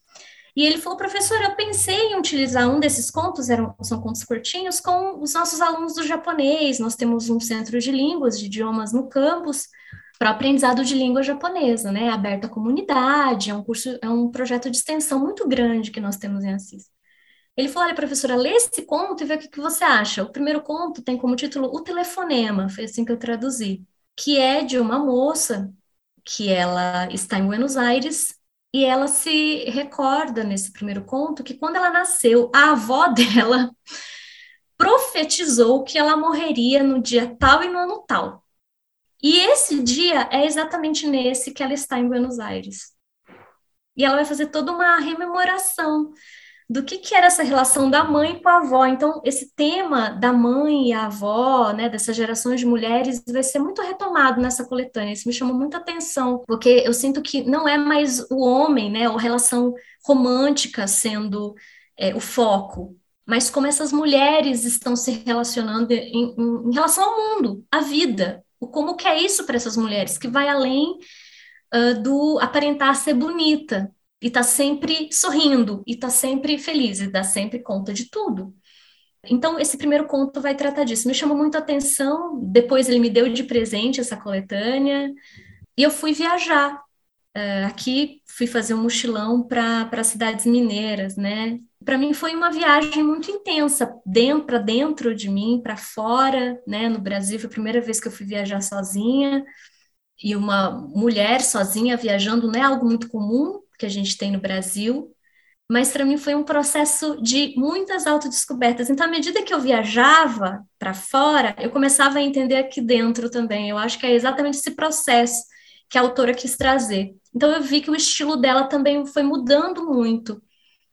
E ele falou, professor, eu pensei em utilizar um desses contos, eram, são contos curtinhos, com os nossos alunos do japonês. Nós temos um centro de línguas, de idiomas no campus, para aprendizado de língua japonesa, né? Aberto à comunidade, é um curso, é um projeto de extensão muito grande que nós temos em Assis. Ele falou: olha, professora, lê esse conto e vê o que, que você acha. O primeiro conto tem como título O Telefonema, foi assim que eu traduzi, que é de uma moça que ela está em Buenos Aires e ela se recorda nesse primeiro conto que quando ela nasceu, a avó dela profetizou que ela morreria no dia tal e no ano tal. E esse dia é exatamente nesse que ela está em Buenos Aires. E ela vai fazer toda uma rememoração do que, que era essa relação da mãe com a avó. Então, esse tema da mãe e a avó, né, dessas gerações de mulheres, vai ser muito retomado nessa coletânea. Isso me chamou muita atenção, porque eu sinto que não é mais o homem, né, ou relação romântica sendo é, o foco, mas como essas mulheres estão se relacionando em, em, em relação ao mundo, à vida, o como que é isso para essas mulheres, que vai além uh, do aparentar ser bonita, e tá sempre sorrindo, e tá sempre feliz, e dá sempre conta de tudo. Então, esse primeiro conto vai tratar disso. Me chamou muito a atenção. Depois, ele me deu de presente essa coletânea, e eu fui viajar. Uh, aqui, fui fazer um mochilão para cidades mineiras, né? Para mim, foi uma viagem muito intensa, dentro, para dentro de mim, para fora, né? No Brasil, foi a primeira vez que eu fui viajar sozinha. E uma mulher sozinha viajando não é algo muito comum, que a gente tem no Brasil, mas para mim foi um processo de muitas autodescobertas. Então, à medida que eu viajava para fora, eu começava a entender aqui dentro também. Eu acho que é exatamente esse processo que a autora quis trazer. Então, eu vi que o estilo dela também foi mudando muito.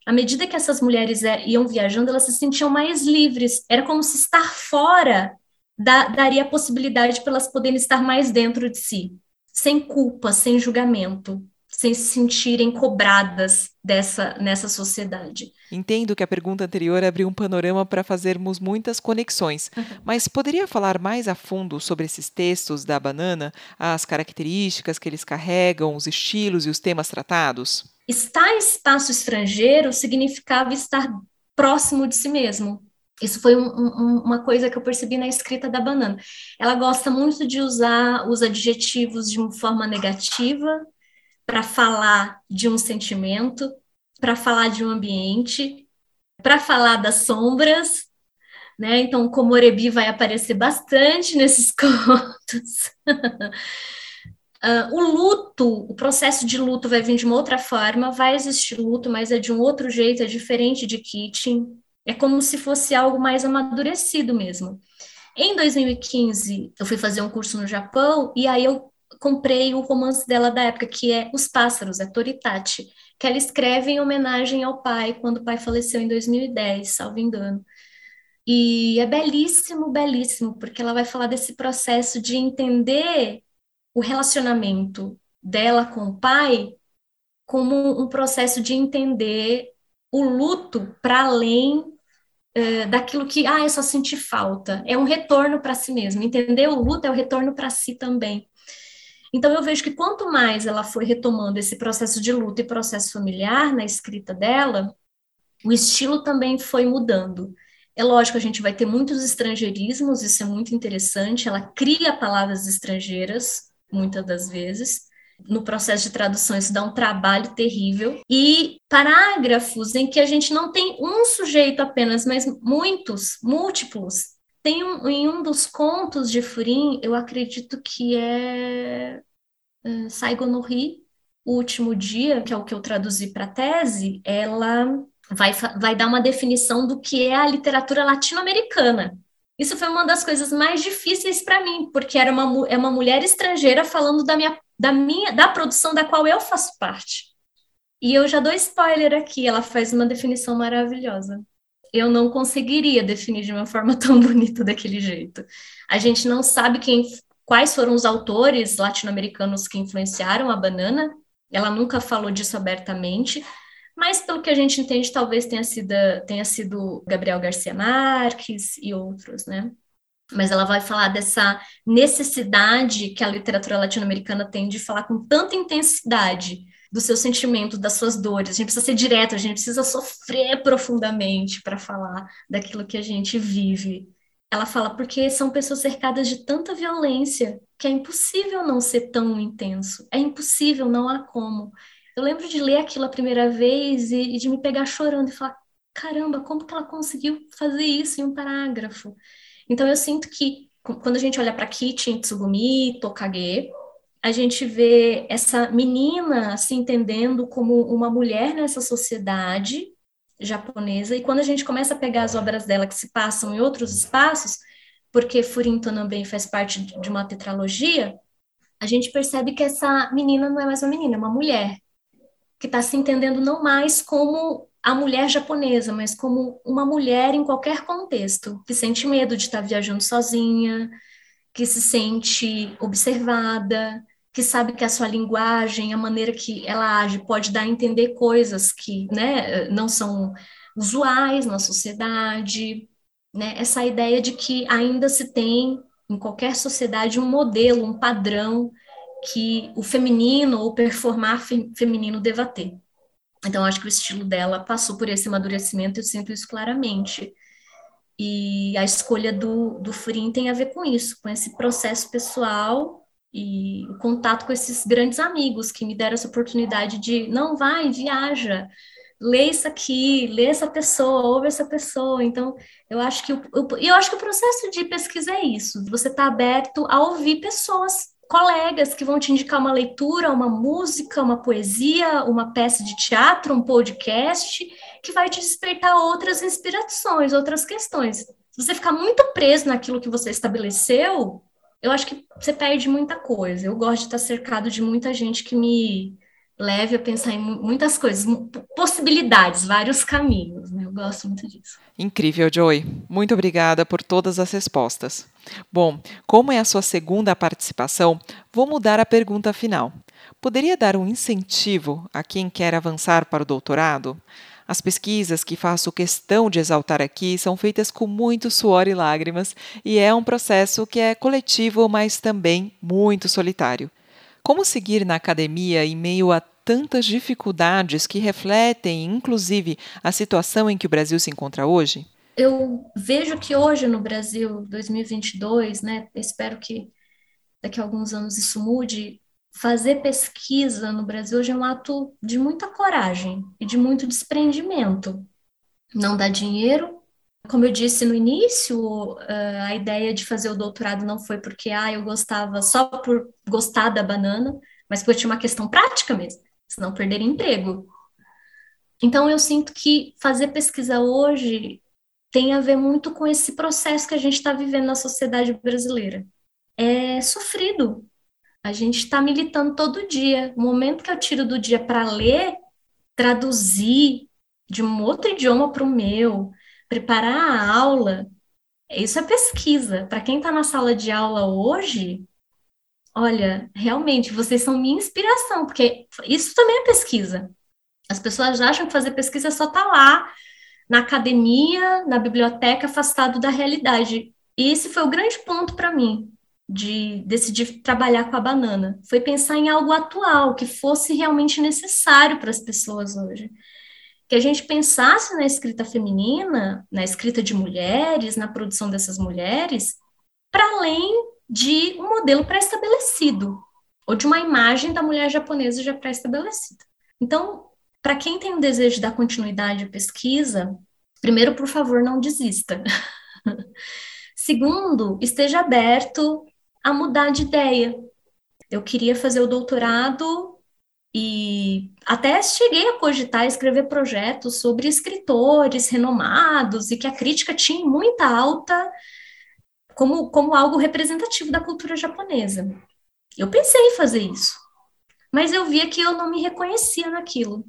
À medida que essas mulheres é, iam viajando, elas se sentiam mais livres. Era como se estar fora da, daria a possibilidade para elas poderem estar mais dentro de si, sem culpa, sem julgamento sem se sentirem cobradas dessa nessa sociedade. Entendo que a pergunta anterior abriu um panorama para fazermos muitas conexões, uhum. mas poderia falar mais a fundo sobre esses textos da banana, as características que eles carregam, os estilos e os temas tratados? Estar em espaço estrangeiro significava estar próximo de si mesmo. Isso foi um, um, uma coisa que eu percebi na escrita da banana. Ela gosta muito de usar os adjetivos de uma forma negativa, para falar de um sentimento, para falar de um ambiente, para falar das sombras, né? Então, o Komorebi vai aparecer bastante nesses contos. uh, o luto, o processo de luto vai vir de uma outra forma, vai existir luto, mas é de um outro jeito, é diferente de Kitchen. É como se fosse algo mais amadurecido mesmo. Em 2015, eu fui fazer um curso no Japão e aí eu comprei o romance dela da época, que é Os Pássaros, é Toritati, que ela escreve em homenagem ao pai, quando o pai faleceu em 2010, salvo engano. E é belíssimo, belíssimo, porque ela vai falar desse processo de entender o relacionamento dela com o pai como um processo de entender o luto para além é, daquilo que, ah, eu só senti falta. É um retorno para si mesmo, entendeu? O luto é o retorno para si também. Então, eu vejo que quanto mais ela foi retomando esse processo de luto e processo familiar na escrita dela, o estilo também foi mudando. É lógico, a gente vai ter muitos estrangeirismos, isso é muito interessante. Ela cria palavras estrangeiras, muitas das vezes. No processo de tradução, isso dá um trabalho terrível. E parágrafos em que a gente não tem um sujeito apenas, mas muitos, múltiplos. Tem um, em um dos contos de Furim, eu acredito que é uh, Saigon no Ri, o último dia, que é o que eu traduzi para tese, ela vai, vai dar uma definição do que é a literatura latino-americana. Isso foi uma das coisas mais difíceis para mim, porque era uma, é uma mulher estrangeira falando da minha, da minha da produção da qual eu faço parte. E eu já dou spoiler aqui, ela faz uma definição maravilhosa. Eu não conseguiria definir de uma forma tão bonita daquele jeito. A gente não sabe quem, quais foram os autores latino-americanos que influenciaram a banana. Ela nunca falou disso abertamente, mas pelo que a gente entende, talvez tenha sido, tenha sido Gabriel Garcia Marques e outros, né? Mas ela vai falar dessa necessidade que a literatura latino-americana tem de falar com tanta intensidade dos seus sentimentos, das suas dores. A gente precisa ser direto, a gente precisa sofrer profundamente para falar daquilo que a gente vive. Ela fala porque são pessoas cercadas de tanta violência que é impossível não ser tão intenso. É impossível, não há como. Eu lembro de ler aquilo a primeira vez e, e de me pegar chorando e falar: caramba, como que ela conseguiu fazer isso em um parágrafo? Então eu sinto que quando a gente olha para Kichi, Tsugumi, Tokage, a gente vê essa menina se entendendo como uma mulher nessa sociedade japonesa, e quando a gente começa a pegar as obras dela que se passam em outros espaços, porque Furinto também faz parte de uma tetralogia, a gente percebe que essa menina não é mais uma menina, é uma mulher que está se entendendo não mais como a mulher japonesa, mas como uma mulher em qualquer contexto, que sente medo de estar tá viajando sozinha, que se sente observada, que sabe que a sua linguagem, a maneira que ela age, pode dar a entender coisas que né, não são usuais na sociedade. Né? Essa ideia de que ainda se tem, em qualquer sociedade, um modelo, um padrão que o feminino ou performar feminino deva ter. Então, acho que o estilo dela passou por esse amadurecimento, eu sinto isso claramente. E a escolha do, do Furim tem a ver com isso, com esse processo pessoal e o contato com esses grandes amigos que me deram essa oportunidade de, não, vai, viaja, lê isso aqui, lê essa pessoa, ouve essa pessoa. Então, eu acho que o, eu acho que o processo de pesquisa é isso, você está aberto a ouvir pessoas colegas que vão te indicar uma leitura, uma música, uma poesia, uma peça de teatro, um podcast, que vai te despertar outras inspirações, outras questões. Se você ficar muito preso naquilo que você estabeleceu, eu acho que você perde muita coisa. Eu gosto de estar cercado de muita gente que me leve a pensar em muitas coisas, possibilidades, vários caminhos. Gosto muito disso. Incrível, Joy. Muito obrigada por todas as respostas. Bom, como é a sua segunda participação, vou mudar a pergunta final. Poderia dar um incentivo a quem quer avançar para o doutorado? As pesquisas que faço questão de exaltar aqui são feitas com muito suor e lágrimas e é um processo que é coletivo, mas também muito solitário. Como seguir na academia em meio a tantas dificuldades que refletem, inclusive, a situação em que o Brasil se encontra hoje? Eu vejo que hoje no Brasil, 2022, né, espero que daqui a alguns anos isso mude, fazer pesquisa no Brasil hoje é um ato de muita coragem e de muito desprendimento. Não dá dinheiro, como eu disse no início, eh, a ideia de fazer o doutorado não foi porque ah, eu gostava só por gostar da banana, mas porque tinha uma questão prática mesmo, senão perder emprego. Então eu sinto que fazer pesquisa hoje tem a ver muito com esse processo que a gente está vivendo na sociedade brasileira. É sofrido. A gente está militando todo dia. O momento que eu tiro do dia para ler, traduzir de um outro idioma para o meu, preparar a aula, isso é pesquisa. Para quem está na sala de aula hoje, olha, realmente vocês são minha inspiração, porque isso também é pesquisa. As pessoas acham que fazer pesquisa é só estar tá lá, na academia, na biblioteca, afastado da realidade. E esse foi o grande ponto para mim, de decidir trabalhar com a banana. Foi pensar em algo atual, que fosse realmente necessário para as pessoas hoje. Que a gente pensasse na escrita feminina, na escrita de mulheres, na produção dessas mulheres, para além de um modelo pré-estabelecido, ou de uma imagem da mulher japonesa já pré-estabelecida. Então, para quem tem o desejo de dar continuidade à pesquisa, primeiro, por favor, não desista. Segundo, esteja aberto a mudar de ideia. Eu queria fazer o doutorado e até cheguei a cogitar escrever projetos sobre escritores renomados e que a crítica tinha muita alta como, como algo representativo da cultura japonesa. Eu pensei em fazer isso, mas eu via que eu não me reconhecia naquilo.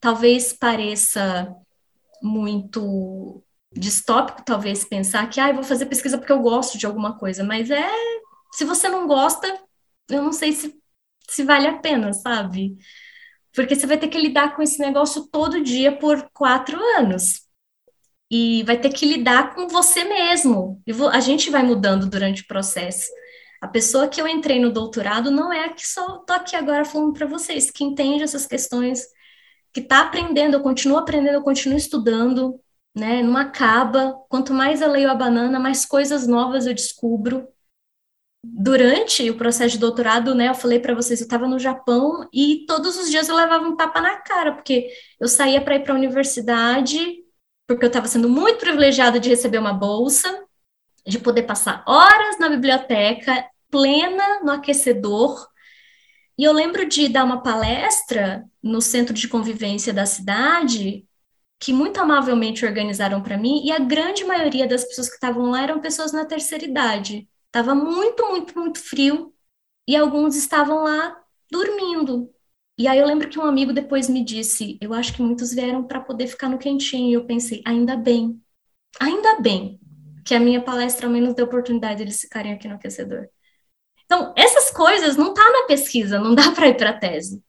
Talvez pareça muito distópico, talvez, pensar que ah, vou fazer pesquisa porque eu gosto de alguma coisa, mas é. Se você não gosta, eu não sei se, se vale a pena, sabe? Porque você vai ter que lidar com esse negócio todo dia por quatro anos. E vai ter que lidar com você mesmo. E a gente vai mudando durante o processo. A pessoa que eu entrei no doutorado não é a que só estou aqui agora falando para vocês, que entende essas questões, que está aprendendo, eu continuo aprendendo, eu continuo estudando, né? Não acaba. Quanto mais eu leio a banana, mais coisas novas eu descubro. Durante o processo de doutorado, né, eu falei para vocês, eu estava no Japão e todos os dias eu levava um tapa na cara, porque eu saía para ir para a universidade, porque eu estava sendo muito privilegiada de receber uma bolsa, de poder passar horas na biblioteca, plena no aquecedor. E eu lembro de dar uma palestra no centro de convivência da cidade, que muito amavelmente organizaram para mim, e a grande maioria das pessoas que estavam lá eram pessoas na terceira idade. Estava muito, muito, muito frio, e alguns estavam lá dormindo. E aí eu lembro que um amigo depois me disse: Eu acho que muitos vieram para poder ficar no quentinho. E eu pensei: ainda bem, ainda bem que a minha palestra ao menos deu oportunidade de eles ficarem aqui no aquecedor. Então, essas coisas não tá na pesquisa, não dá para ir para tese.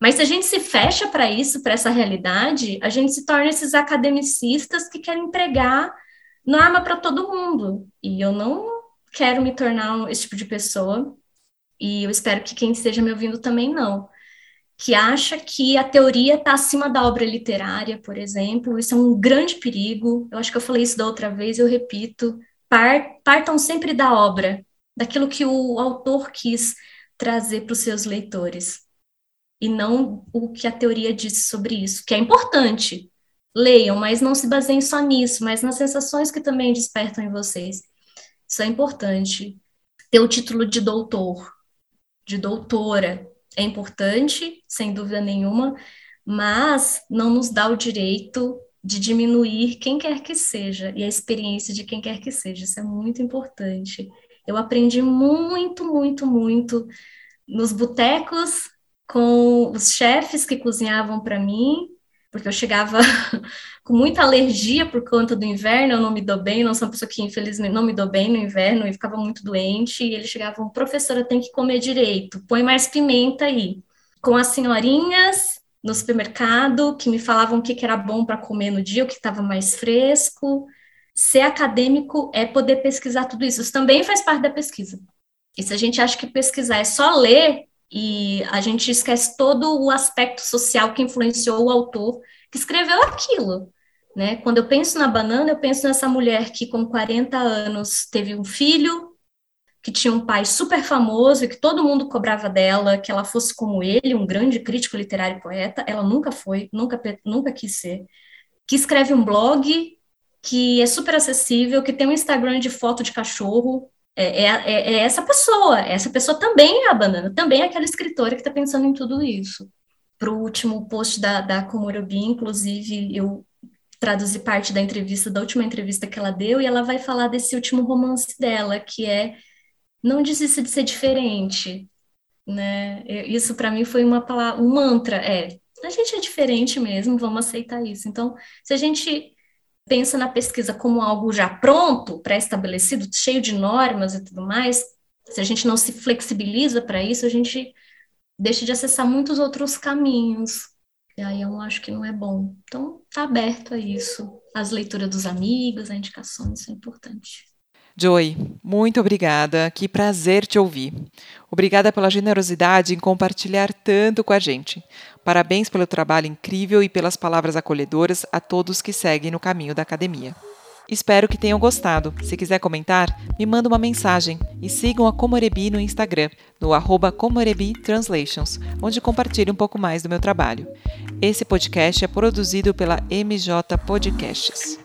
Mas se a gente se fecha para isso, para essa realidade, a gente se torna esses academicistas que querem pregar norma para todo mundo. E eu não quero me tornar esse tipo de pessoa. E eu espero que quem esteja me ouvindo também não. Que acha que a teoria está acima da obra literária, por exemplo. Isso é um grande perigo. Eu acho que eu falei isso da outra vez, eu repito. Partam sempre da obra, daquilo que o autor quis trazer para os seus leitores e não o que a teoria diz sobre isso, que é importante. Leiam, mas não se baseiem só nisso, mas nas sensações que também despertam em vocês. Isso é importante. Ter o título de doutor, de doutora, é importante, sem dúvida nenhuma, mas não nos dá o direito de diminuir quem quer que seja e a experiência de quem quer que seja. Isso é muito importante. Eu aprendi muito, muito, muito nos botecos com os chefes que cozinhavam para mim, porque eu chegava com muita alergia por conta do inverno, eu não me dou bem, não sou uma pessoa que infelizmente não me dou bem no inverno e ficava muito doente, e eles chegavam, professora, tem que comer direito, põe mais pimenta aí. Com as senhorinhas no supermercado, que me falavam o que, que era bom para comer no dia, o que estava mais fresco. Ser acadêmico é poder pesquisar tudo isso. Isso também faz parte da pesquisa. E se a gente acha que pesquisar é só ler, e a gente esquece todo o aspecto social que influenciou o autor que escreveu aquilo. Né? Quando eu penso na banana, eu penso nessa mulher que com 40 anos teve um filho, que tinha um pai super famoso e que todo mundo cobrava dela, que ela fosse como ele, um grande crítico literário e poeta. Ela nunca foi, nunca, nunca quis ser. Que escreve um blog, que é super acessível, que tem um Instagram de foto de cachorro, é, é, é, é, essa pessoa, essa pessoa também é a banana, também é aquela escritora que está pensando em tudo isso. Para o último post da, da Komorobi, inclusive, eu traduzi parte da entrevista, da última entrevista que ela deu, e ela vai falar desse último romance dela, que é Não desista de ser diferente. Né? Isso para mim foi uma palavra, um mantra, é, a gente é diferente mesmo, vamos aceitar isso. Então, se a gente pensa na pesquisa como algo já pronto, pré-estabelecido, cheio de normas e tudo mais, se a gente não se flexibiliza para isso, a gente deixa de acessar muitos outros caminhos. E aí eu acho que não é bom. Então, tá aberto a isso. As leituras dos amigos, as indicações, isso é importante. Joy, muito obrigada. Que prazer te ouvir. Obrigada pela generosidade em compartilhar tanto com a gente. Parabéns pelo trabalho incrível e pelas palavras acolhedoras a todos que seguem no caminho da academia. Espero que tenham gostado. Se quiser comentar, me manda uma mensagem e sigam a Comorebi no Instagram, no arroba Comorebi Translations, onde compartilho um pouco mais do meu trabalho. Esse podcast é produzido pela MJ Podcasts.